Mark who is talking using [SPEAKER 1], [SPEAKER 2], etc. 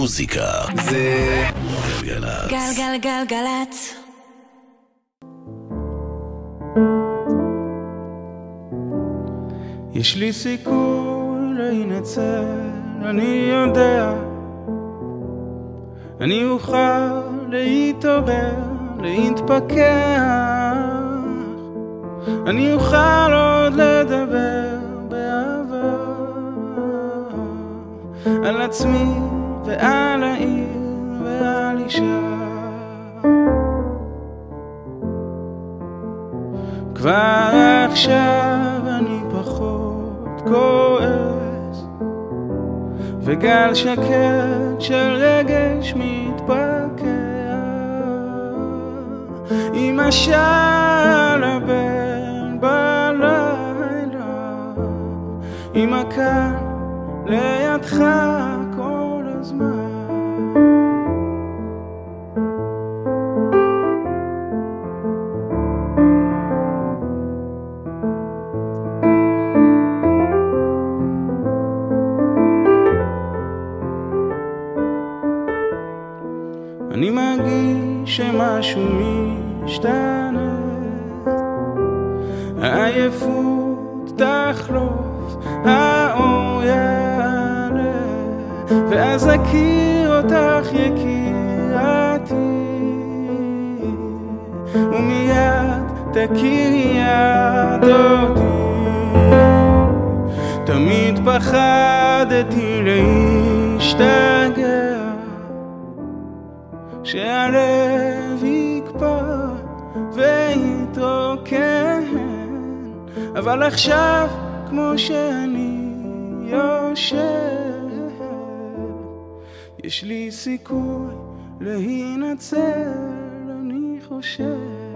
[SPEAKER 1] המוזיקה זה גלגלצ.
[SPEAKER 2] גלגלגלגלצ.
[SPEAKER 3] יש לי סיכוי להינצל, אני יודע. אני אוכל להתעורר, להתפכח. אני אוכל עוד לדבר באהבה על עצמי ועל העיר ועל אישה. כבר עכשיו אני פחות כועס וגל שקט של רגש מתפקע עם השעל הבן בלילה עם הקל לידך אני מרגיש שמשהו משתנה. העייפות תחלוף, ואז אכיר אותך יקירתי ומיד תכירי יד אותי. תמיד פחדתי להשתגע שהלב יקפא ויתרוקן אבל עכשיו כמו שאני יושב יש לי סיכוי להינצל אני חושב